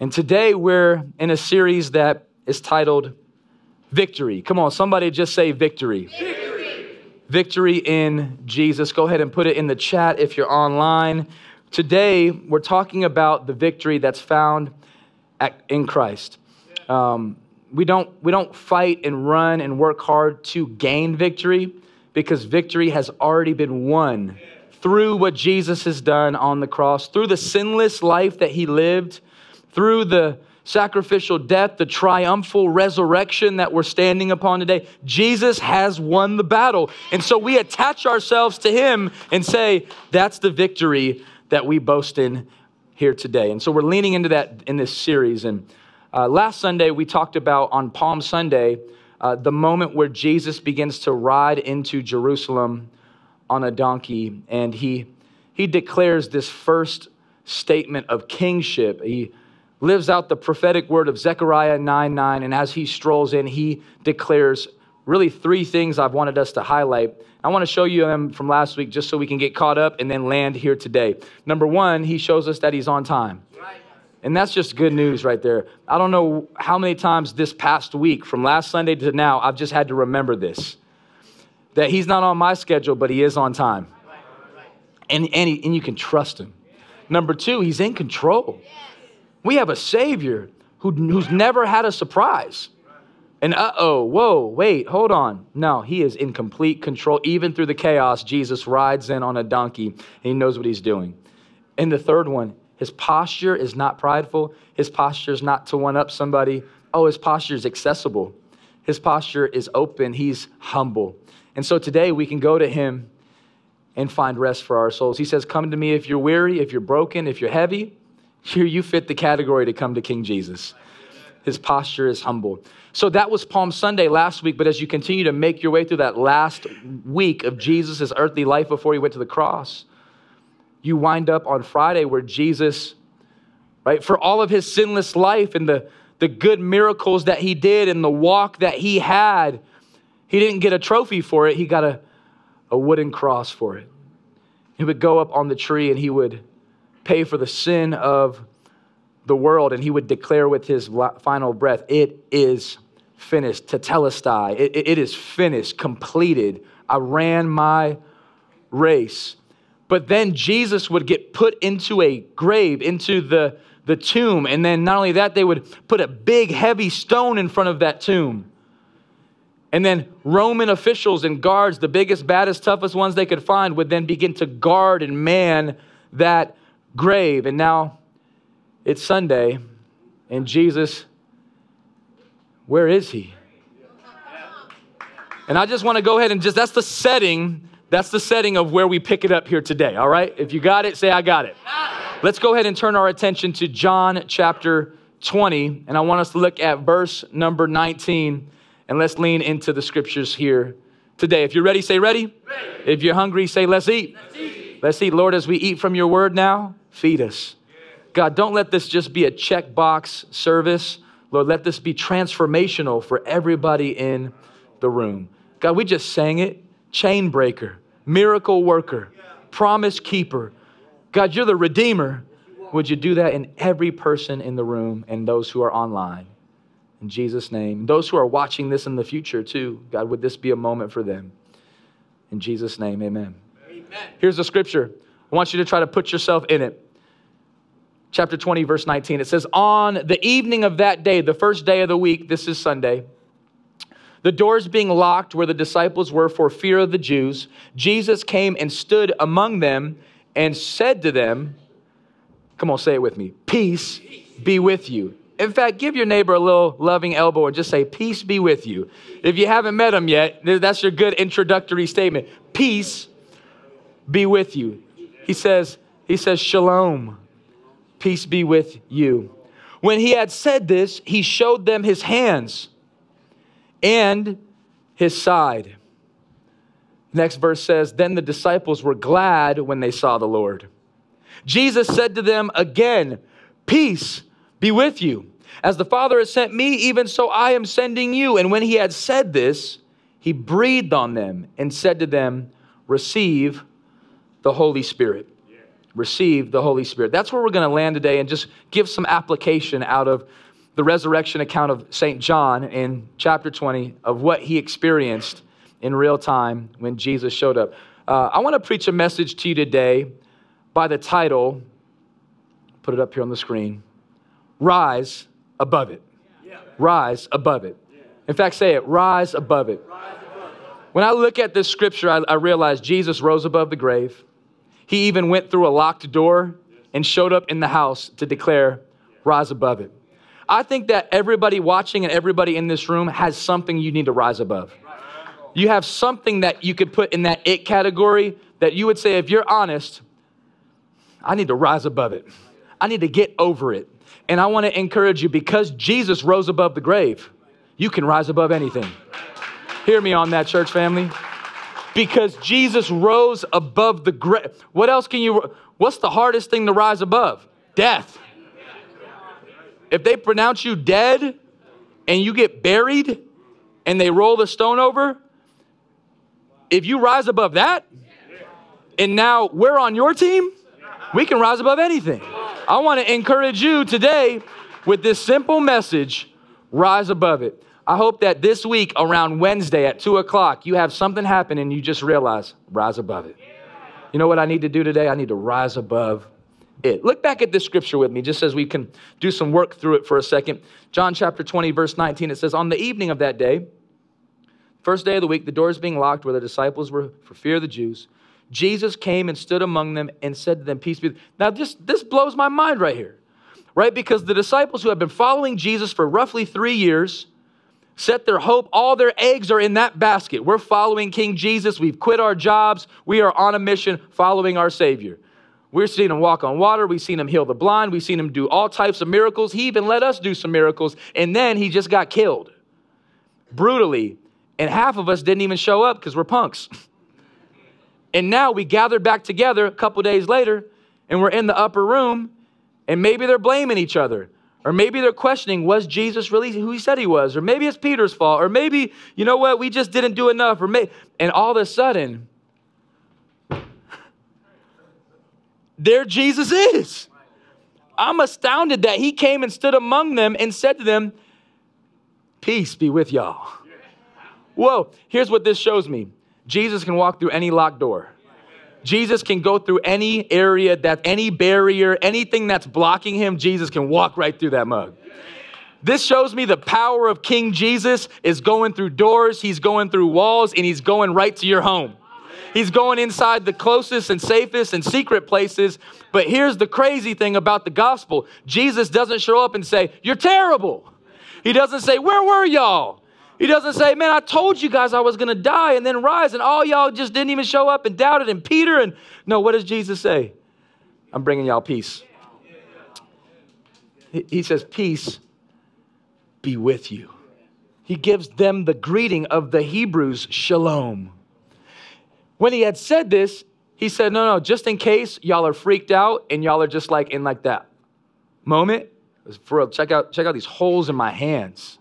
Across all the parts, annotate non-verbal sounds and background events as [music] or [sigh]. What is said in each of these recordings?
And today we're in a series that is titled Victory. Come on, somebody just say victory. Victory, victory in Jesus. Go ahead and put it in the chat if you're online. Today we're talking about the victory that's found at, in Christ. Um, we don't we don't fight and run and work hard to gain victory because victory has already been won through what Jesus has done on the cross, through the sinless life that he lived, through the sacrificial death, the triumphal resurrection that we're standing upon today. Jesus has won the battle. And so we attach ourselves to him and say, that's the victory that we boast in here today. And so we're leaning into that in this series. And uh, last Sunday, we talked about on Palm Sunday, uh, the moment where Jesus begins to ride into Jerusalem on a donkey, and he, he declares this first statement of kingship. He lives out the prophetic word of Zechariah 9 9, and as he strolls in, he declares really three things I've wanted us to highlight. I want to show you them from last week just so we can get caught up and then land here today. Number one, he shows us that he's on time. And that's just good news right there. I don't know how many times this past week, from last Sunday to now, I've just had to remember this that he's not on my schedule, but he is on time. And, and, he, and you can trust him. Number two, he's in control. We have a Savior who, who's never had a surprise. And uh oh, whoa, wait, hold on. No, he is in complete control. Even through the chaos, Jesus rides in on a donkey and he knows what he's doing. And the third one, his posture is not prideful. His posture is not to one up somebody. Oh, his posture is accessible. His posture is open. He's humble. And so today we can go to him and find rest for our souls. He says, Come to me if you're weary, if you're broken, if you're heavy. Here you fit the category to come to King Jesus. His posture is humble. So that was Palm Sunday last week, but as you continue to make your way through that last week of Jesus' earthly life before he went to the cross, you wind up on Friday where Jesus, right, for all of his sinless life and the, the good miracles that he did and the walk that he had, he didn't get a trophy for it, he got a, a wooden cross for it. He would go up on the tree and he would pay for the sin of the world and he would declare with his final breath, It is finished. Tetelestai. It, it is finished, completed. I ran my race. But then Jesus would get put into a grave, into the, the tomb. And then not only that, they would put a big, heavy stone in front of that tomb. And then Roman officials and guards, the biggest, baddest, toughest ones they could find, would then begin to guard and man that grave. And now it's Sunday, and Jesus, where is he? And I just want to go ahead and just, that's the setting, that's the setting of where we pick it up here today, all right? If you got it, say, I got it. Let's go ahead and turn our attention to John chapter 20, and I want us to look at verse number 19 and let's lean into the scriptures here today. If you're ready, say ready. ready. If you're hungry, say let's eat. let's eat. Let's eat. Lord, as we eat from your word now, feed us. God, don't let this just be a checkbox service. Lord, let this be transformational for everybody in the room. God, we just sang it chain breaker, miracle worker, promise keeper. God, you're the redeemer. Would you do that in every person in the room and those who are online? In Jesus' name. Those who are watching this in the future, too, God, would this be a moment for them? In Jesus' name, amen. amen. Here's the scripture. I want you to try to put yourself in it. Chapter 20, verse 19. It says, On the evening of that day, the first day of the week, this is Sunday, the doors being locked where the disciples were for fear of the Jews, Jesus came and stood among them and said to them, Come on, say it with me. Peace be with you. In fact, give your neighbor a little loving elbow and just say, Peace be with you. If you haven't met him yet, that's your good introductory statement. Peace be with you. He says, he says, Shalom. Peace be with you. When he had said this, he showed them his hands and his side. Next verse says, Then the disciples were glad when they saw the Lord. Jesus said to them again, Peace be with you. As the Father has sent me, even so I am sending you. And when he had said this, he breathed on them and said to them, Receive the Holy Spirit. Receive the Holy Spirit. That's where we're going to land today and just give some application out of the resurrection account of St. John in chapter 20 of what he experienced in real time when Jesus showed up. Uh, I want to preach a message to you today by the title, put it up here on the screen Rise Above It. Rise above it. In fact, say it rise above it. When I look at this scripture, I, I realize Jesus rose above the grave. He even went through a locked door and showed up in the house to declare, rise above it. I think that everybody watching and everybody in this room has something you need to rise above. You have something that you could put in that it category that you would say, if you're honest, I need to rise above it. I need to get over it. And I want to encourage you because Jesus rose above the grave, you can rise above anything. Hear me on that, church family because Jesus rose above the grave. What else can you, what's the hardest thing to rise above? Death. If they pronounce you dead and you get buried and they roll the stone over, if you rise above that, and now we're on your team, we can rise above anything. I want to encourage you today with this simple message rise above it. I hope that this week around Wednesday at 2 o'clock, you have something happen and you just realize, rise above it. You know what I need to do today? I need to rise above it. Look back at this scripture with me, just as we can do some work through it for a second. John chapter 20, verse 19, it says, On the evening of that day, first day of the week, the doors being locked where the disciples were for fear of the Jews, Jesus came and stood among them and said to them, Peace be. Now, this, this blows my mind right here, right? Because the disciples who have been following Jesus for roughly three years, set their hope, all their eggs are in that basket. We're following King Jesus. We've quit our jobs. We are on a mission following our Savior. We're seeing him walk on water. We've seen him heal the blind. We've seen him do all types of miracles. He even let us do some miracles. And then he just got killed brutally. And half of us didn't even show up because we're punks. [laughs] And now we gathered back together a couple days later and we're in the upper room and maybe they're blaming each other. Or maybe they're questioning, was Jesus really who he said he was? Or maybe it's Peter's fault. Or maybe, you know what, we just didn't do enough. Or may, and all of a sudden, there Jesus is. I'm astounded that he came and stood among them and said to them, Peace be with y'all. Whoa, here's what this shows me Jesus can walk through any locked door. Jesus can go through any area that any barrier, anything that's blocking him, Jesus can walk right through that mug. This shows me the power of King Jesus is going through doors, he's going through walls, and he's going right to your home. He's going inside the closest and safest and secret places. But here's the crazy thing about the gospel Jesus doesn't show up and say, You're terrible. He doesn't say, Where were y'all? He doesn't say, Man, I told you guys I was going to die and then rise, and all y'all just didn't even show up and doubted, and Peter. And no, what does Jesus say? I'm bringing y'all peace. He says, Peace be with you. He gives them the greeting of the Hebrews, Shalom. When he had said this, he said, No, no, just in case y'all are freaked out and y'all are just like in like that moment, for real, check out, check out these holes in my hands.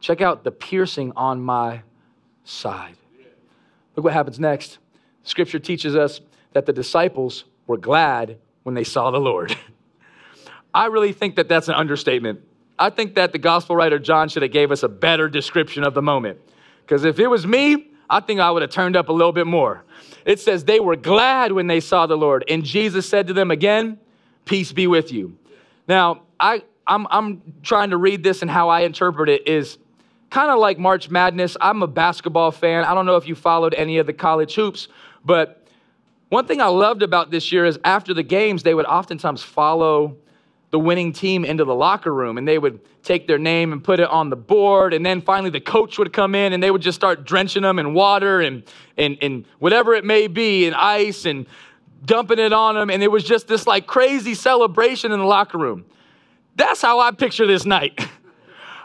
Check out the piercing on my side. Look what happens next. Scripture teaches us that the disciples were glad when they saw the Lord. [laughs] I really think that that's an understatement. I think that the gospel writer John should have gave us a better description of the moment. Because if it was me, I think I would have turned up a little bit more. It says they were glad when they saw the Lord. And Jesus said to them again, Peace be with you. Now, I, I'm, I'm trying to read this and how I interpret it is kind of like March Madness. I'm a basketball fan. I don't know if you followed any of the college hoops, but one thing I loved about this year is after the games, they would oftentimes follow the winning team into the locker room and they would take their name and put it on the board. And then finally the coach would come in and they would just start drenching them in water and, and, and whatever it may be, and ice and dumping it on them. And it was just this like crazy celebration in the locker room. That's how I picture this night. [laughs]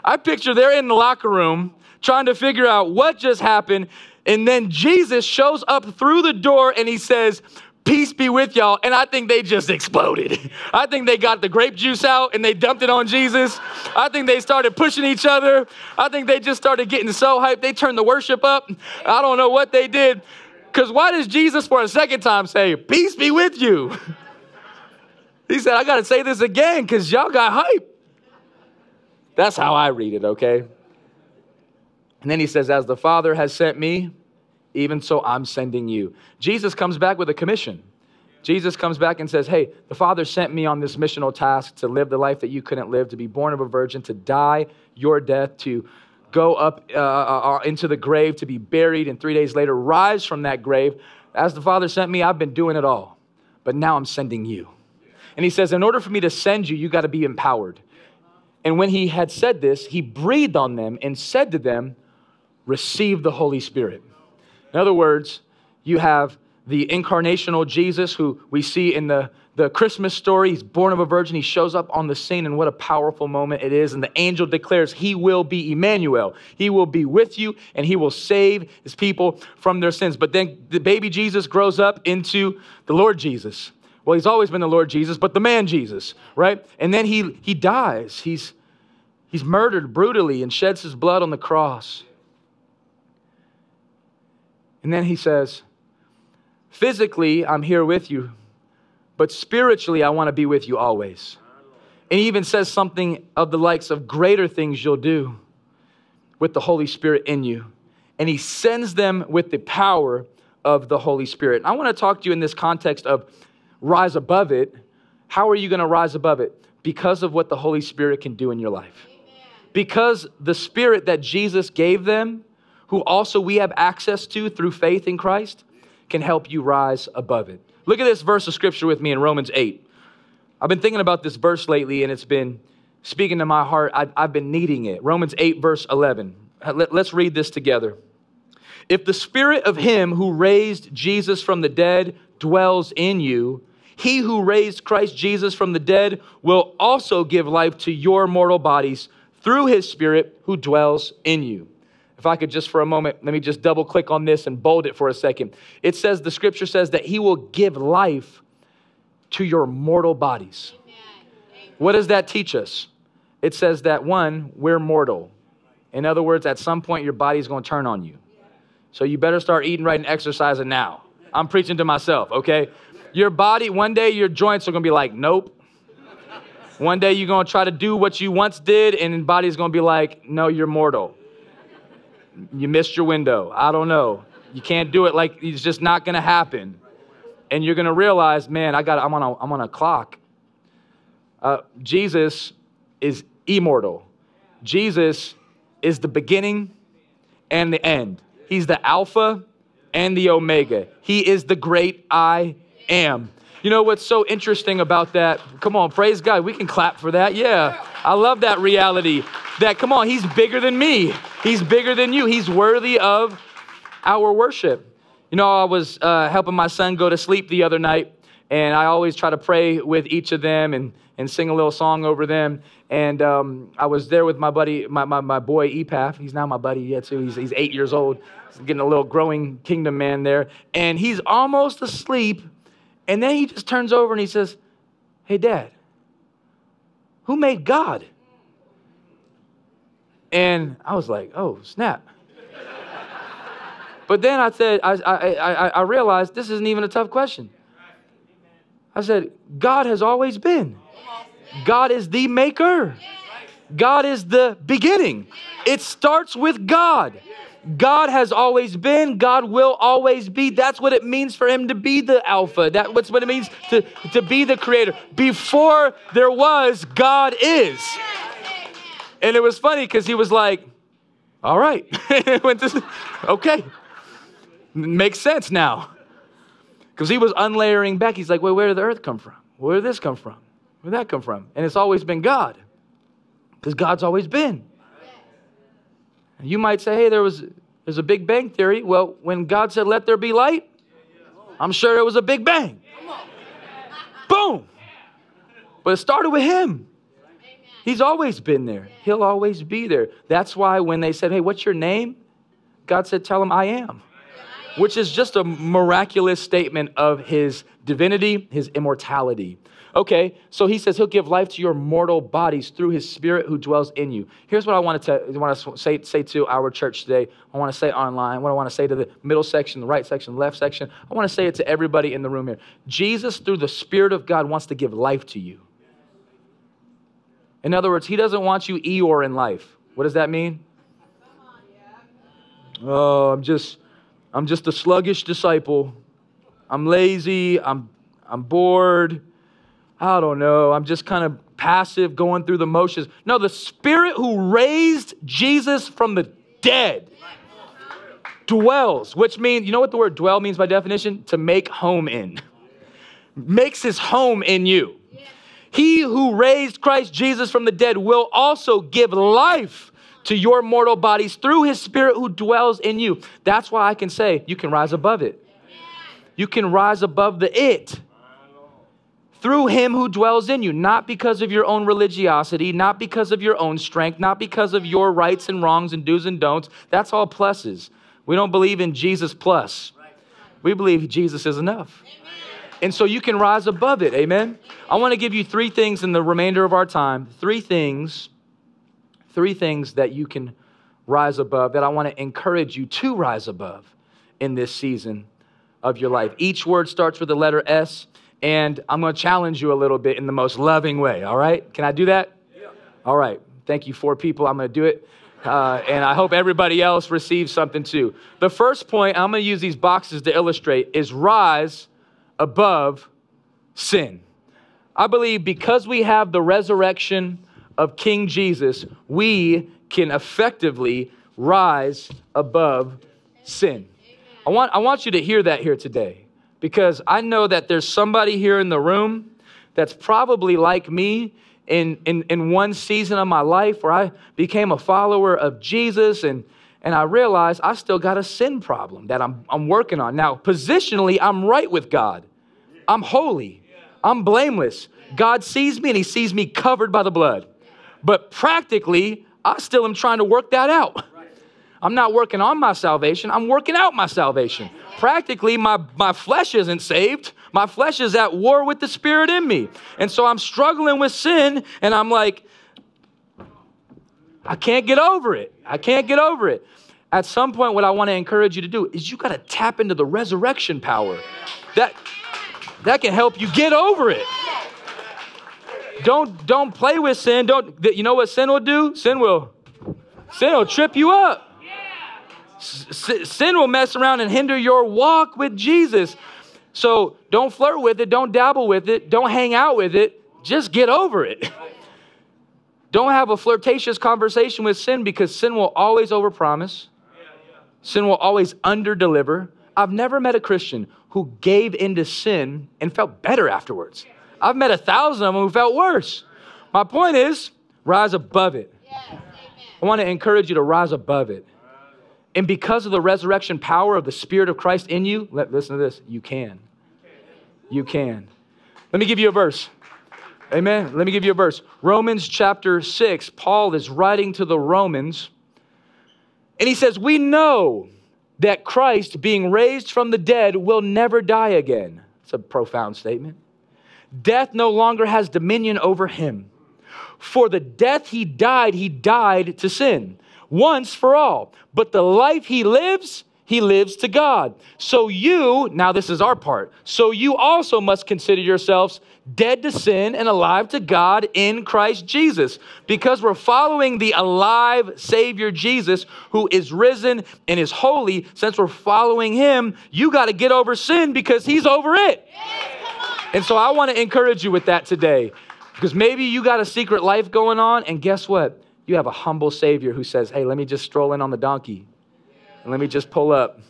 I picture they're in the locker room trying to figure out what just happened. And then Jesus shows up through the door and he says, Peace be with y'all. And I think they just exploded. [laughs] I think they got the grape juice out and they dumped it on Jesus. I think they started pushing each other. I think they just started getting so hyped. They turned the worship up. I don't know what they did. Because why does Jesus for a second time say, Peace be with you? [laughs] he said, I got to say this again because y'all got hype. That's how I read it, okay? And then he says, As the Father has sent me, even so I'm sending you. Jesus comes back with a commission. Jesus comes back and says, Hey, the Father sent me on this missional task to live the life that you couldn't live, to be born of a virgin, to die your death, to go up uh, uh, uh, into the grave, to be buried, and three days later rise from that grave. As the Father sent me, I've been doing it all, but now I'm sending you. And he says, In order for me to send you, you got to be empowered. And when he had said this, he breathed on them and said to them, Receive the Holy Spirit. In other words, you have the incarnational Jesus who we see in the, the Christmas story. He's born of a virgin. He shows up on the scene, and what a powerful moment it is. And the angel declares, He will be Emmanuel. He will be with you, and He will save His people from their sins. But then the baby Jesus grows up into the Lord Jesus. Well, He's always been the Lord Jesus, but the man Jesus, right? And then He, he dies. He's, he's murdered brutally and sheds His blood on the cross. And then He says, Physically, I'm here with you, but spiritually, I want to be with you always. And he even says something of the likes of greater things you'll do with the Holy Spirit in you. And he sends them with the power of the Holy Spirit. And I want to talk to you in this context of rise above it. How are you going to rise above it? Because of what the Holy Spirit can do in your life. Because the Spirit that Jesus gave them, who also we have access to through faith in Christ, can help you rise above it. Look at this verse of scripture with me in Romans 8. I've been thinking about this verse lately and it's been speaking to my heart. I've, I've been needing it. Romans 8, verse 11. Uh, let, let's read this together. If the spirit of him who raised Jesus from the dead dwells in you, he who raised Christ Jesus from the dead will also give life to your mortal bodies through his spirit who dwells in you. If I could just for a moment, let me just double click on this and bold it for a second. It says, the scripture says that he will give life to your mortal bodies. Amen. What does that teach us? It says that one, we're mortal. In other words, at some point, your body's going to turn on you. So you better start eating right and exercising now. I'm preaching to myself, okay? Your body, one day your joints are to be like, nope. One day you're to try to do what you once did, and the body's to be like, no, you're mortal you missed your window. I don't know. You can't do it like it's just not to happen. And you're to realize, man, I got I'm on a I'm on a clock. Uh, Jesus is immortal. Jesus is the beginning and the end. He's the alpha and the omega. He is the great I am. You know what's so interesting about that? Come on, praise God. We can clap for that. Yeah. I love that reality that, come on, He's bigger than me. He's bigger than you. He's worthy of our worship. You know, I was uh, helping my son go to sleep the other night, and I always try to pray with each of them and, and sing a little song over them. And um, I was there with my buddy, my, my, my boy Epaf. He's now my buddy yet, too. He's, he's eight years old. He's getting a little growing kingdom man there. And he's almost asleep. And then he just turns over and he says, Hey, Dad, who made God? And I was like, oh, snap. but then I said, I, I, I, I realized this isn't even a tough question. I said, God has always been. God is the maker. God is the beginning. It starts with God. God has always been, God will always be. That's what it means for him to be the Alpha. That's what it means to, to be the creator. Before there was, God is. And it was funny because he was like, all right. [laughs] Okay. Makes sense now. Because he was unlayering back. He's like, wait, where did the earth come from? Where did this come from? Where did that come from? And it's always been God. Because God's always been. You might say, hey, there was there's a big bang theory. Well, when God said, let there be light, I'm sure it was a big bang. Boom. But it started with him. He's always been there. He'll always be there. That's why when they said, hey, what's your name? God said, tell him I am. Which is just a miraculous statement of his divinity, his immortality. Okay, so he says he'll give life to your mortal bodies through his spirit who dwells in you. Here's what I want to, want to say, say to our church today. I want to say online, what I want to say to the middle section, the right section, the left section. I want to say it to everybody in the room here. Jesus, through the Spirit of God, wants to give life to you. In other words, he doesn't want you Eeyore in life. What does that mean? Oh, I'm just, I'm just a sluggish disciple. I'm lazy. I'm, I'm bored. I don't know. I'm just kind of passive, going through the motions. No, the Spirit who raised Jesus from the dead dwells, which means, you know what the word dwell means by definition? To make home in. Makes his home in you. He who raised Christ Jesus from the dead will also give life to your mortal bodies through his spirit who dwells in you. That's why I can say you can rise above it. You can rise above the it through him who dwells in you, not because of your own religiosity, not because of your own strength, not because of your rights and wrongs and do's and don'ts. That's all pluses. We don't believe in Jesus plus. We believe Jesus is enough. And so you can rise above it. Amen. I want to give you three things in the remainder of our time. Three things three things that you can rise above, that I want to encourage you to rise above in this season of your life. Each word starts with the letter S, and I'm going to challenge you a little bit in the most loving way, all right? Can I do that? Yeah. All right. Thank you, four people. I'm going to do it. Uh, and I hope everybody else receives something too. The first point, I'm going to use these boxes to illustrate, is rise above sin. I believe because we have the resurrection of King Jesus, we can effectively rise above sin. I want, I want you to hear that here today because I know that there's somebody here in the room that's probably like me in, in, in one season of my life where I became a follower of Jesus and, and I realized I still got a sin problem that I'm, I'm working on. Now, positionally, I'm right with God, I'm holy, I'm blameless. God sees me and He sees me covered by the blood. But practically, I still am trying to work that out. [laughs] I'm not working on my salvation, I'm working out my salvation. Practically, my, my flesh isn't saved. My flesh is at war with the spirit in me. And so I'm struggling with sin, and I'm like, I can't get over it. I can't get over it. At some point, what I want to encourage you to do is you got to tap into the resurrection power. That, that can help you get over it. Don't don't play with sin. Don't you know what sin will do? Sin will sin will trip you up. Sin will mess around and hinder your walk with Jesus. So don't flirt with it, don't dabble with it, don't hang out with it. Just get over it. [laughs] Don't have a flirtatious conversation with sin because sin will always overpromise. Sin will always underdeliver. I've never met a Christian who gave into sin and felt better afterwards. I've met a thousand of them who felt worse. My point is, rise above it. I want to encourage you to rise above it. And because of the resurrection power of the Spirit of Christ in you, let, listen to this, you can. You can. Let me give you a verse. Amen. Let me give you a verse. Romans chapter 6, Paul is writing to the Romans, and he says, We know that Christ, being raised from the dead, will never die again. It's a profound statement. Death no longer has dominion over him. For the death he died, he died to sin once for all. But the life he lives, he lives to God. So you, now this is our part, so you also must consider yourselves dead to sin and alive to God in Christ Jesus. Because we're following the alive Savior Jesus who is risen and is holy, since we're following him, you got to get over sin because he's over it. And so I want to encourage you with that today because maybe you got a secret life going on, and guess what? You have a humble Savior who says, Hey, let me just stroll in on the donkey and let me just pull up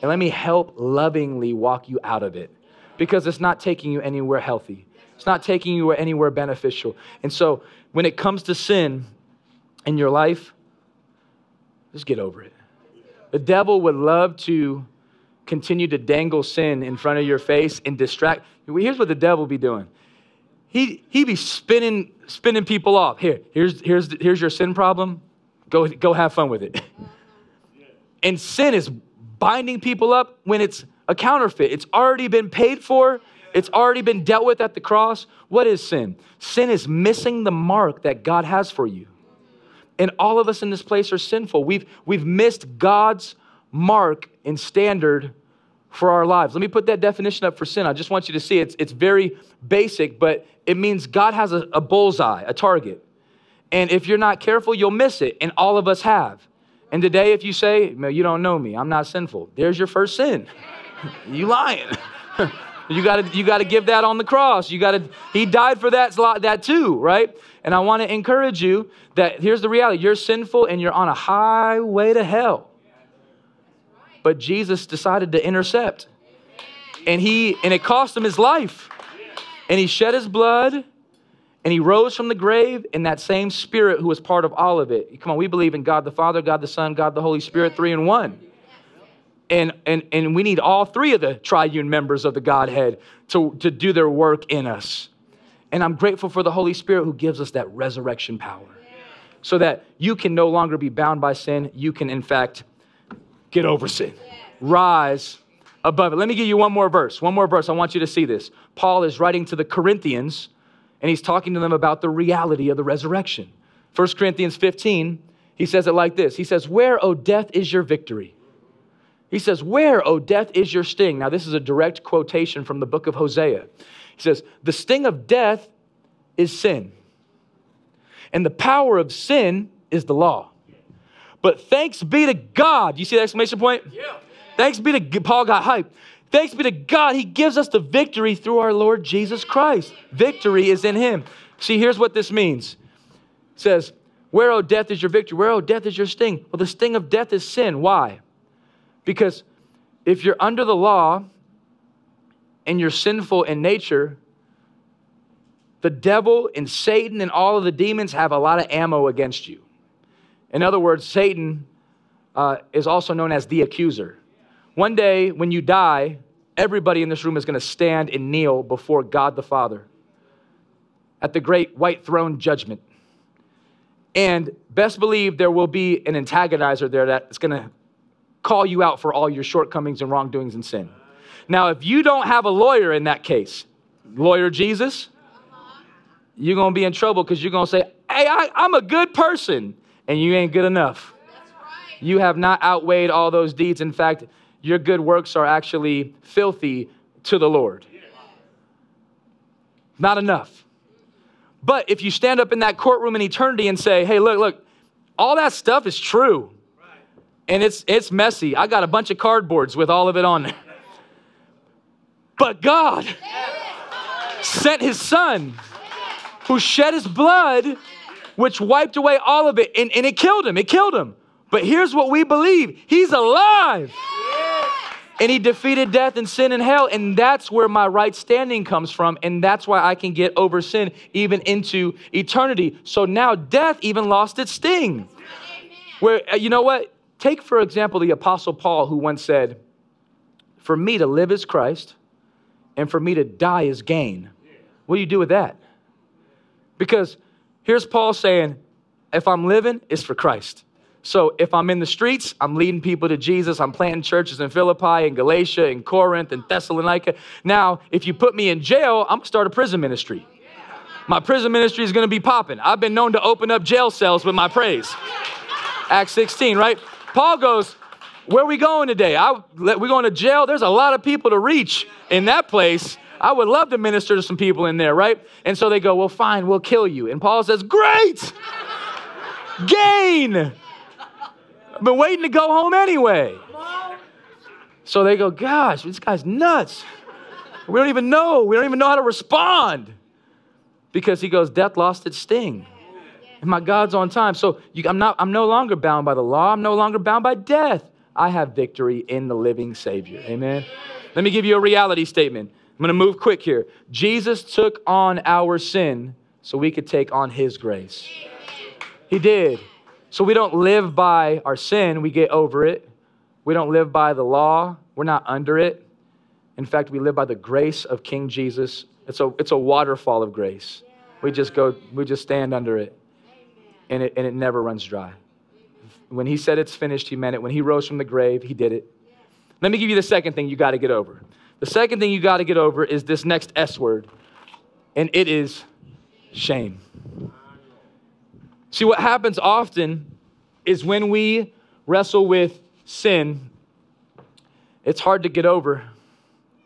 and let me help lovingly walk you out of it because it's not taking you anywhere healthy. It's not taking you anywhere beneficial. And so when it comes to sin in your life, just get over it. The devil would love to continue to dangle sin in front of your face and distract. Here's what the devil be doing. He he be spinning spinning people off. Here, here's here's here's your sin problem. Go go have fun with it. [laughs] And sin is binding people up when it's a counterfeit. It's already been paid for. It's already been dealt with at the cross. What is sin? Sin is missing the mark that God has for you. And all of us in this place are sinful. We've, we've missed God's mark and standard for our lives. Let me put that definition up for sin. I just want you to see it's, it's very basic, but it means God has a, a bullseye, a target. And if you're not careful, you'll miss it. And all of us have. And today, if you say, You don't know me, I'm not sinful, there's your first sin. [laughs] you lying. [laughs] you gotta you gotta give that on the cross. You gotta, he died for that, that too, right? And I want to encourage you that here's the reality you're sinful and you're on a highway to hell. But Jesus decided to intercept. And he and it cost him his life. And he shed his blood and he rose from the grave in that same spirit who was part of all of it. Come on, we believe in God the Father, God the Son, God the Holy Spirit, three in one. And, and, and we need all three of the triune members of the Godhead to, to do their work in us. And I'm grateful for the Holy Spirit who gives us that resurrection power so that you can no longer be bound by sin. You can, in fact, get over sin, rise above it. Let me give you one more verse. One more verse. I want you to see this. Paul is writing to the Corinthians and he's talking to them about the reality of the resurrection. 1 Corinthians 15, he says it like this He says, Where, O death, is your victory? He says, Where, O death, is your sting? Now, this is a direct quotation from the book of Hosea. He says, The sting of death is sin, and the power of sin is the law. But thanks be to God. You see the exclamation point? Yeah. Thanks be to God. Paul got hyped. Thanks be to God, He gives us the victory through our Lord Jesus Christ. Victory is in Him. See, here's what this means. It says, Where, O death, is your victory? Where, O death, is your sting? Well, the sting of death is sin. Why? Because if you're under the law and you're sinful in nature, the devil and Satan and all of the demons have a lot of ammo against you. In other words, Satan uh, is also known as the accuser. One day, when you die, everybody in this room is going to stand and kneel before God the Father at the great white throne judgment. And best believe there will be an antagonizer there that's going to call you out for all your shortcomings and wrongdoings and sin. Now, if you don't have a lawyer in that case, lawyer Jesus, you're going to be in trouble because you're going to say, Hey, I, am a good person, and you ain't good enough. You have not outweighed all those deeds. In fact, your good works are actually filthy to the Lord. Not enough. But if you stand up in that courtroom in eternity and say, hey, look, look, all that stuff is true. And it's it's messy. I got a bunch of cardboards with all of it on there. But God sent his son who shed his blood, which wiped away all of it, and, and it killed him. It killed him. But here's what we believe He's alive. And he defeated death and sin and hell. And that's where my right standing comes from. And that's why I can get over sin even into eternity. So now death even lost its sting. Where, uh, you know what? Take, for example, the Apostle Paul, who once said, For me to live is Christ, and for me to die is gain. What do you do with that? Because here's Paul saying, If I'm living, it's for Christ. So if I'm in the streets, I'm leading people to Jesus. I'm planting churches in Philippi and Galatia and Corinth and Thessalonica. Now, if you put me in jail, I'm gonna start a prison ministry. My prison ministry is gonna be popping. I've been known to open up jail cells with my praise. Acts 16, right? Paul goes, Where are we going today? I, we're going to jail. There's a lot of people to reach in that place. I would love to minister to some people in there, right? And so they go, Well, fine, we'll kill you. And Paul says, Great! Gain! I've been waiting to go home anyway. So they go, Gosh, this guy's nuts. We don't even know. We don't even know how to respond. Because he goes, Death lost its sting. And my God's on time. So you, I'm, not, I'm no longer bound by the law. I'm no longer bound by death. I have victory in the living Savior. Amen. Let me give you a reality statement. I'm going to move quick here. Jesus took on our sin so we could take on his grace. He did. So we don't live by our sin, we get over it. We don't live by the law, we're not under it. In fact, we live by the grace of King Jesus. It's a, it's a waterfall of grace. We just go, we just stand under it. And it, and it never runs dry. When he said it's finished, he meant it. When he rose from the grave, he did it. Let me give you the second thing you got to get over. The second thing you got to get over is this next S word, and it is shame. See, what happens often is when we wrestle with sin, it's hard to get over.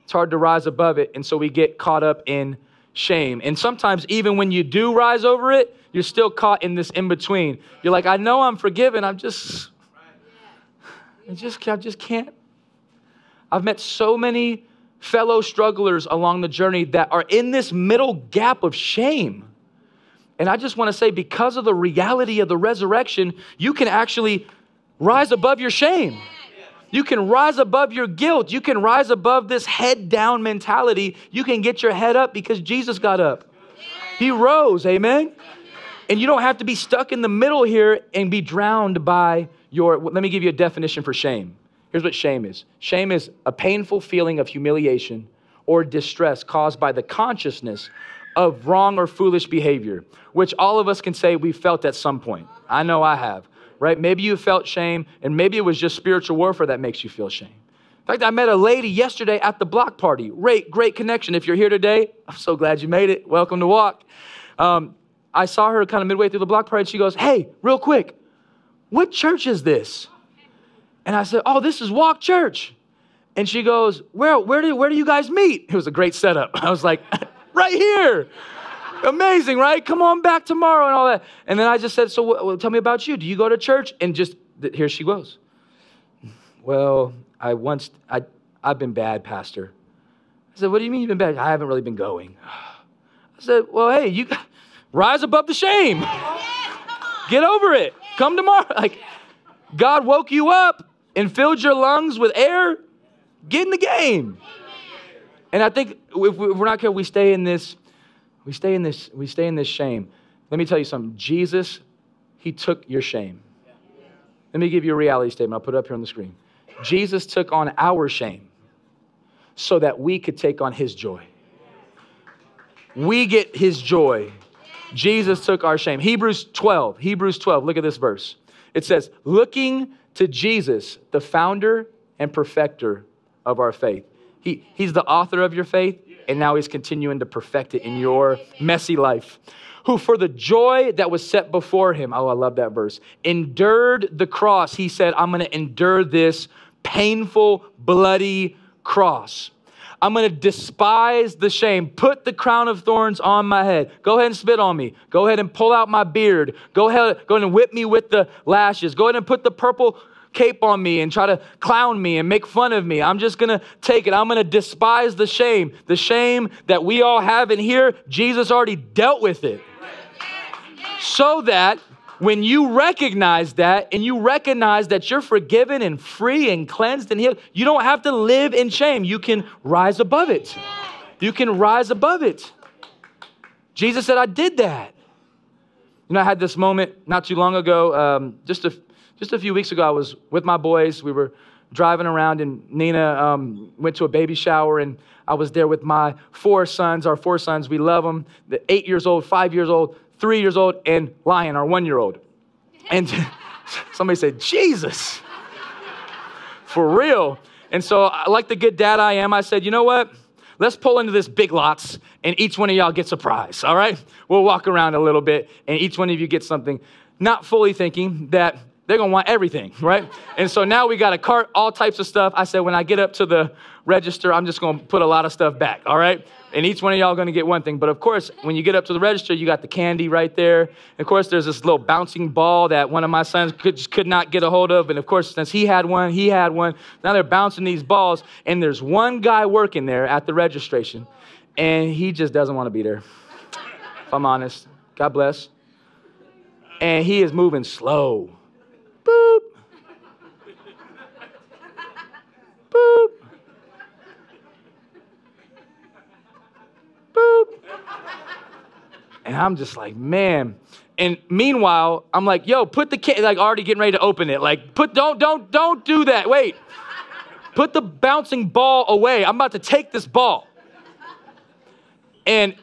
It's hard to rise above it. And so we get caught up in shame. And sometimes, even when you do rise over it, you're still caught in this in between. You're like, I know I'm forgiven. I'm just, I just, I just can't. I've met so many fellow strugglers along the journey that are in this middle gap of shame. And I just want to say, because of the reality of the resurrection, you can actually rise above your shame. You can rise above your guilt. You can rise above this head down mentality. You can get your head up because Jesus got up. He rose, amen? And you don't have to be stuck in the middle here and be drowned by your. Let me give you a definition for shame. Here's what shame is shame is a painful feeling of humiliation or distress caused by the consciousness of wrong or foolish behavior, which all of us can say we felt at some point. I know I have right? Maybe you felt shame, and maybe it was just spiritual warfare that makes you feel shame. In fact, I met a lady yesterday at the block party. Great, great connection. If you're here today, I'm so glad you made it. Welcome to Walk. Um, I saw her kind of midway through the block party, she goes, Hey, real quick, what church is this? And I said, Oh, this is Walk Church. And she goes, Where, where, do, where do you guys meet? It was a great setup. [laughs] I was like, Right here. Amazing, right? Come on back tomorrow and all that. And then I just said, So well, tell me about you. Do you go to church? And just here she goes. Well, I once, I, I've been bad, Pastor. I said, What do you mean you've been bad? I haven't really been going. I said, Well, hey, you rise above the shame. Get over it. Come tomorrow. [laughs] Like, God woke you up and filled your lungs with air. Get in the game. And I think if we're not careful, we stay in this we stay in this, we stay in this shame. Let me tell you something. Jesus, he took your shame. Let me give you a reality statement. I'll put it up here on the screen. Jesus took on our shame so that we could take on his joy. We get his joy. Jesus took our shame. Hebrews 12, Hebrews 12, look at this verse. It says, looking to Jesus, the founder and perfecter of our faith. He, he's the author of your faith and now he's continuing to perfect it in your messy life. Who, for the joy that was set before him, oh, I love that verse, endured the cross. He said, I'm going to endure this painful, bloody cross. I'm going to despise the shame. Put the crown of thorns on my head. Go ahead and spit on me. Go ahead and pull out my beard. Go ahead, go ahead and whip me with the lashes. Go ahead and put the purple cape on me and try to clown me and make fun of me. I'm just going to take it. I'm going to despise the shame. The shame that we all have in here, Jesus already dealt with it. So that when you recognize that and you recognize that you're forgiven and free and cleansed and healed, you don't have to live in shame. You can rise above it. You can rise above it. Jesus said, I did that. You know, I had this moment not too long ago, um, just a just a few weeks ago, I was with my boys. We were driving around, and Nina um, went to a baby shower, and I was there with my four sons. Our four sons, we love them. The eight years old, five years old, three years old, and Lion, our one year old. And [laughs] somebody said, Jesus, for real. And so, like the good dad I am, I said, you know what? Let's pull into this big lots and each one of y'all gets a prize, all right? We'll walk around a little bit and each one of you gets something. Not fully thinking that they're gonna want everything, [laughs] right? And so now we got a cart, all types of stuff. I said, when I get up to the register, I'm just gonna put a lot of stuff back, all right? And each one of y'all gonna get one thing. But of course, when you get up to the register, you got the candy right there. And of course, there's this little bouncing ball that one of my sons could, just could not get a hold of. And of course, since he had one, he had one. Now they're bouncing these balls, and there's one guy working there at the registration, and he just doesn't wanna be there. If I'm honest. God bless. And he is moving slow And I'm just like, man. And meanwhile, I'm like, yo, put the like already getting ready to open it. Like, put, don't, don't, don't do that. Wait. Put the bouncing ball away. I'm about to take this ball. And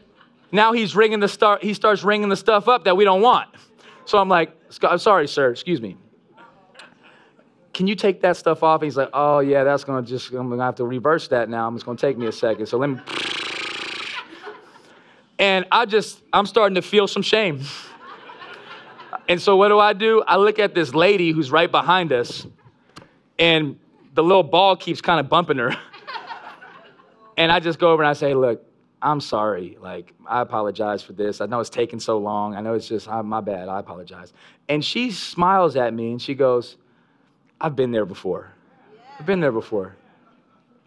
now he's ringing the start, he starts ringing the stuff up that we don't want. So I'm like, I'm sorry, sir, excuse me can you take that stuff off? And he's like, oh yeah, that's gonna just, I'm gonna have to reverse that now. I'm just gonna take me a second. So let me. And I just, I'm starting to feel some shame. And so what do I do? I look at this lady who's right behind us, and the little ball keeps kind of bumping her. [laughs] and I just go over and I say, look, I'm sorry. Like, I apologize for this. I know it's taking so long. I know it's just I'm, my bad. I apologize. And she smiles at me and she goes, I've been there before. I've been there before.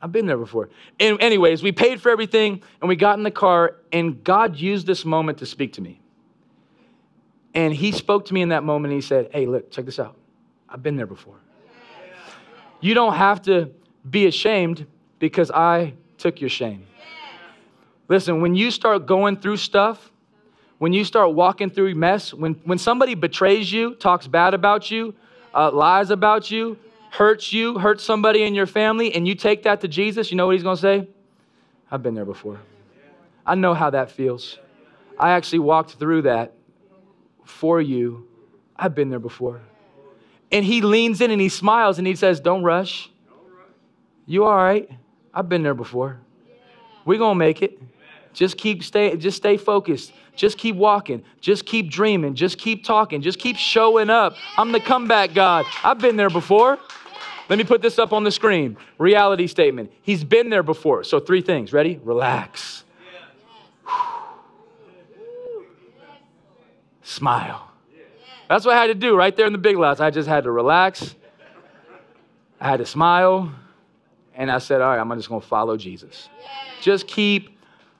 I've been there before. And anyways, we paid for everything and we got in the car, and God used this moment to speak to me. And He spoke to me in that moment. And he said, Hey, look, check this out. I've been there before. You don't have to be ashamed because I took your shame. Listen, when you start going through stuff, when you start walking through mess, when, when somebody betrays you, talks bad about you, uh, lies about you, hurts you, hurts somebody in your family, and you take that to Jesus, you know what he's going to say? I've been there before. I know how that feels. I actually walked through that for you. I've been there before. And he leans in and he smiles and he says, Don't rush. You all right? I've been there before. We're going to make it. Just keep stay just stay focused. Just keep walking. Just keep dreaming. Just keep talking. Just keep showing up. I'm the comeback God. I've been there before. Let me put this up on the screen. Reality statement. He's been there before. So three things. Ready? Relax. Smile. That's what I had to do right there in the big lots. I just had to relax. I had to smile. And I said, all right, I'm just going to follow Jesus. Just keep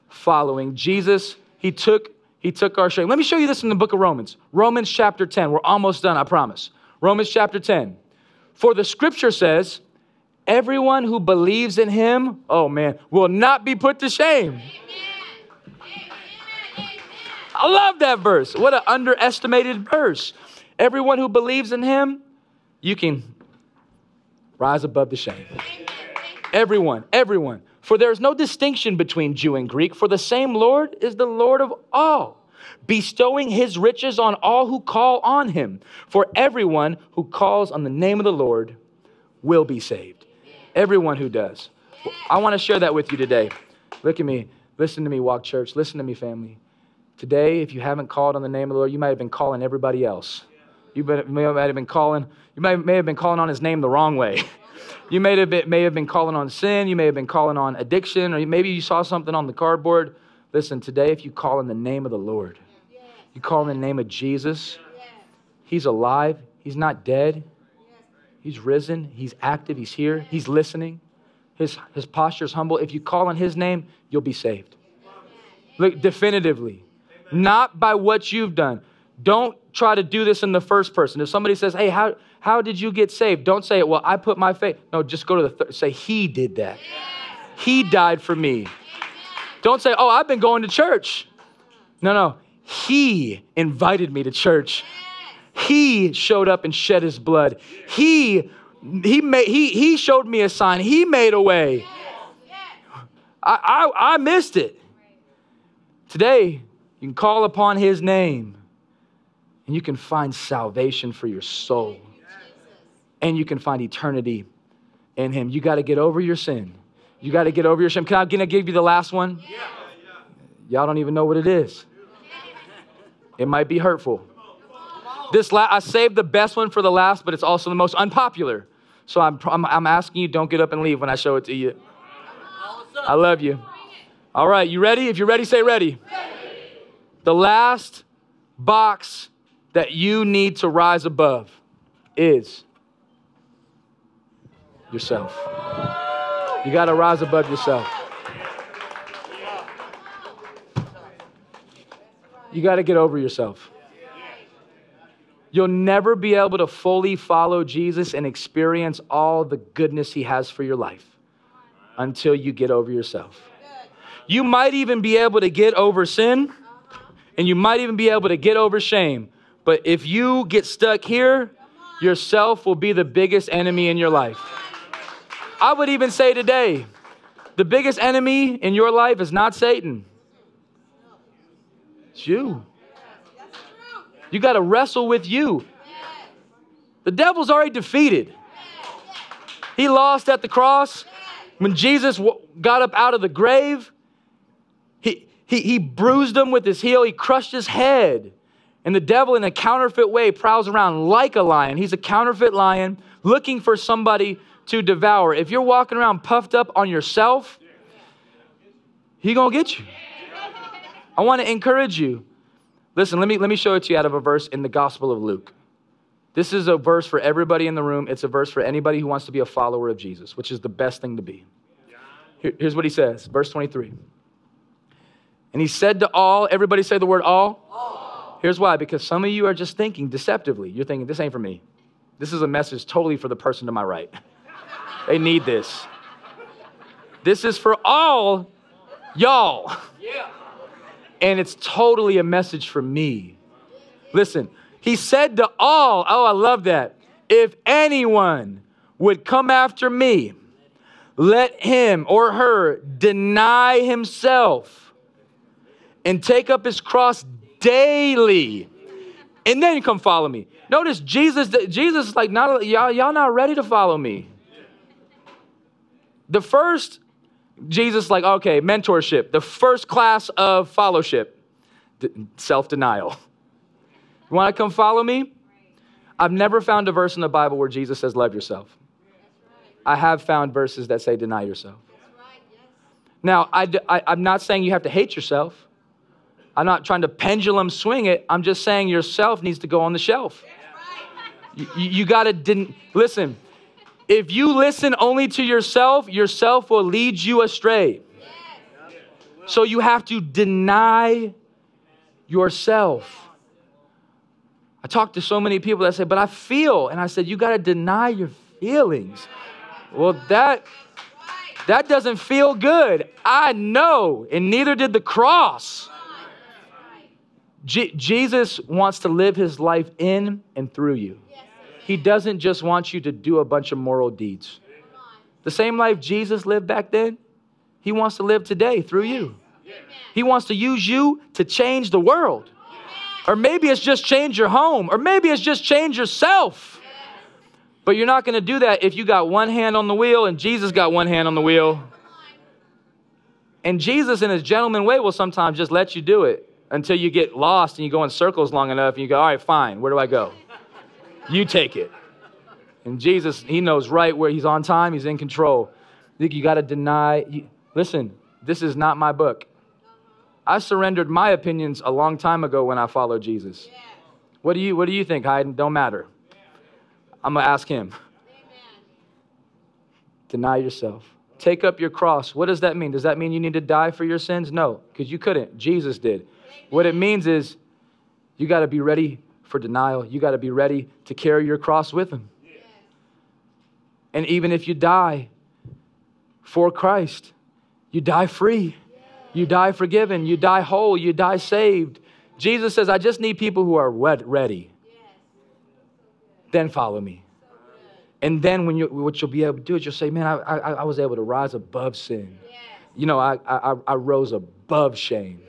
following Jesus. He took he took our shame. Let me show you this in the book of Romans. Romans chapter 10. We're almost done, I promise. Romans chapter 10. For the scripture says, everyone who believes in him, oh man, will not be put to shame. I love that verse. What an underestimated verse. Everyone who believes in him, you can rise above the shame. Everyone, everyone. For there is no distinction between Jew and Greek, for the same Lord is the Lord of all, bestowing his riches on all who call on him. For everyone who calls on the name of the Lord will be saved. Everyone who does. I want to share that with you today. Look at me. Listen to me, Walk Church. Listen to me, family. Today, if you haven't called on the name of the Lord, you might have been calling everybody else. You may have been calling, you may, have been calling on his name the wrong way. [laughs] You may have, been, may have been calling on sin. You may have been calling on addiction, or maybe you saw something on the cardboard. Listen, today, if you call in the name of the Lord, you call in the name of Jesus, He's alive. He's not dead. He's risen. He's active. He's here. He's listening. His, his posture is humble. If you call on His name, you'll be saved. Look, definitively. Not by what you've done. Don't try to do this in the first person. If somebody says, hey, how, how did you get saved? Don't say it, well, I put my faith. No, just go to the third. Say, He did that. He died for me. Don't say, oh, I've been going to church. No, no. He invited me to church. He showed up and shed his blood. He he made he he showed me a sign. He made a way. I, I, I missed it. Today, you can call upon his name and you can find salvation for your soul and you can find eternity in Him. You got to get over your sin. You got to get over your shame. Can I, can I give you the last one? Yeah. Y'all don't even know what it is. It might be hurtful. This la- I saved the best one for the last, but it's also the most unpopular. So I'm, I'm, I'm asking you, don't get up and leave when I show it to you. I love you. All right, you ready? If you're ready, say ready. The last box that you need to rise above is yourself. You got to rise above yourself. You got to get over yourself. You'll never be able to fully follow Jesus and experience all the goodness he has for your life until you get over yourself. You might even be able to get over sin and you might even be able to get over shame. But if you get stuck here, yourself will be the biggest enemy in your life. I would even say today, the biggest enemy in your life is not Satan. It's you. You got to wrestle with you. The devil's already defeated. He lost at the cross. When Jesus got up out of the grave, he, he, he bruised him with his heel, he crushed his head. And the devil, in a counterfeit way, prowls around like a lion. He's a counterfeit lion looking for somebody to devour. If you're walking around puffed up on yourself, he gonna get you. I want to encourage you. Listen, let me let me show it to you out of a verse in the Gospel of Luke. This is a verse for everybody in the room. It's a verse for anybody who wants to be a follower of Jesus, which is the best thing to be. Here, here's what he says, verse 23. And he said to all, everybody say the word all. all. Here's why because some of you are just thinking deceptively. You're thinking, this ain't for me. This is a message totally for the person to my right. [laughs] they need this. This is for all y'all. Yeah. And it's totally a message for me. Listen, he said to all, oh, I love that. If anyone would come after me, let him or her deny himself and take up his cross daily and then come follow me notice jesus jesus is like not y'all y'all not ready to follow me the first jesus like okay mentorship the first class of fellowship self-denial you want to come follow me i've never found a verse in the bible where jesus says love yourself I have found verses that say deny yourself. Now, I, I, I'm not saying you have to hate yourself. I'm not trying to pendulum swing it. I'm just saying yourself needs to go on the shelf. You, you got to den- listen. If you listen only to yourself, yourself will lead you astray. So you have to deny yourself. I talk to so many people that say, but I feel. And I said, you got to deny your feelings. Well, that that doesn't feel good. I know, and neither did the cross. Je- Jesus wants to live his life in and through you. He doesn't just want you to do a bunch of moral deeds. The same life Jesus lived back then, he wants to live today through you. He wants to use you to change the world. Or maybe it's just change your home, or maybe it's just change yourself. But you're not going to do that if you got one hand on the wheel and Jesus got one hand on the wheel. And Jesus, in his gentleman way, will sometimes just let you do it until you get lost and you go in circles long enough and you go, all right, fine, where do I go? You take it. And Jesus, he knows right where he's on time, he's in control. You got to deny. Listen, this is not my book. I surrendered my opinions a long time ago when I followed Jesus. What do you, what do you think, Heiden? Don't matter. I'm to ask him. Amen. Deny yourself. Take up your cross. What does that mean? Does that mean you need to die for your sins? No, because you couldn't. Jesus did. Amen. What it means is you got to be ready for denial. You got to be ready to carry your cross with him. Yes. And even if you die for Christ, you die free. Yes. You die forgiven. You die whole. You die saved. Jesus says, I just need people who are ready then follow me. And then when you, what you'll be able to do is you'll say, man, I, I, I was able to rise above sin. You know, I, I, I rose above shame.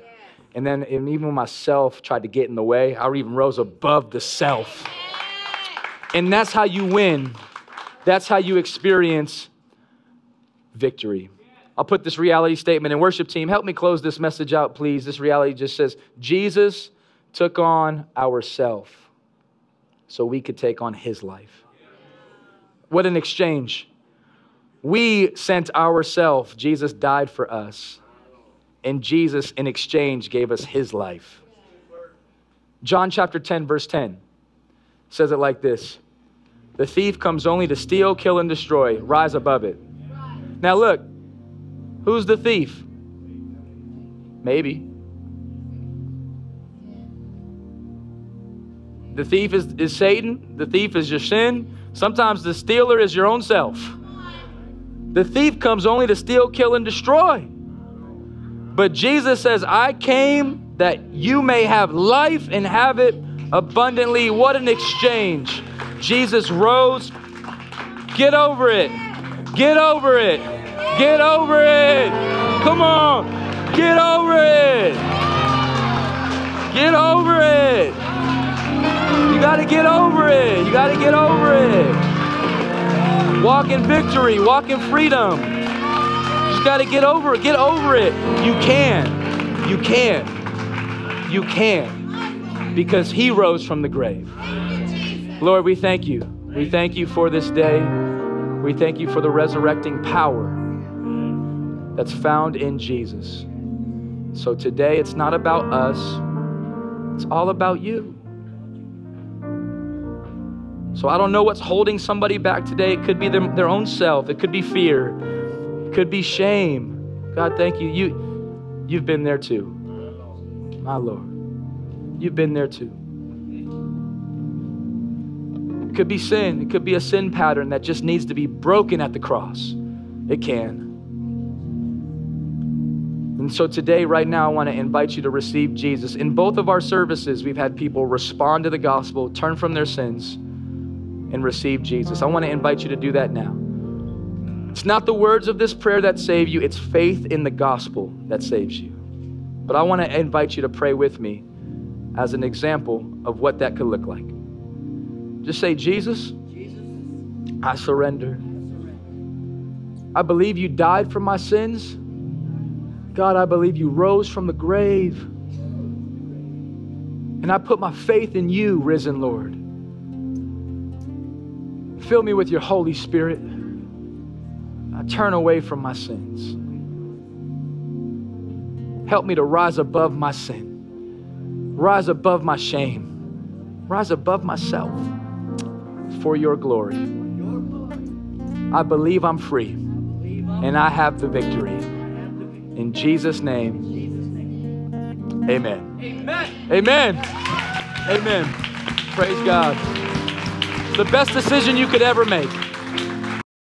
And then and even when myself tried to get in the way, I even rose above the self. And that's how you win. That's how you experience victory. I'll put this reality statement in worship team. Help me close this message out, please. This reality just says Jesus took on ourself so we could take on his life. What an exchange. We sent ourself. Jesus died for us, and Jesus, in exchange, gave us his life. John chapter 10, verse 10 says it like this The thief comes only to steal, kill, and destroy. Rise above it. Now, look, who's the thief? Maybe. The thief is, is Satan, the thief is your sin. Sometimes the stealer is your own self. The thief comes only to steal, kill, and destroy. But Jesus says, I came that you may have life and have it abundantly. What an exchange. Jesus rose. Get over it. Get over it. Get over it. Come on. Get over it. Get over it. You got to get over it. You got to get over it. Walk in victory, walk in freedom. Just got to get over it. Get over it. You can. You can. You can. Because he rose from the grave. Lord, we thank you. We thank you for this day. We thank you for the resurrecting power that's found in Jesus. So today, it's not about us, it's all about you. So I don't know what's holding somebody back today. It could be them, their own self, it could be fear, could be shame. God, thank you. You, you've been there too. My Lord. You've been there too. It could be sin. It could be a sin pattern that just needs to be broken at the cross. It can. And so today, right now, I want to invite you to receive Jesus. In both of our services, we've had people respond to the gospel, turn from their sins, and receive Jesus. I want to invite you to do that now. It's not the words of this prayer that save you, it's faith in the gospel that saves you. But I want to invite you to pray with me as an example of what that could look like. Just say, Jesus, I surrender. I believe you died for my sins. God, I believe you rose from the grave. And I put my faith in you, risen Lord. Fill me with your Holy Spirit. I turn away from my sins. Help me to rise above my sin, rise above my shame, rise above myself for your glory. I believe I'm free and I have the victory. In Jesus' name, amen. Amen. Amen. Amen. Praise God. The best decision you could ever make.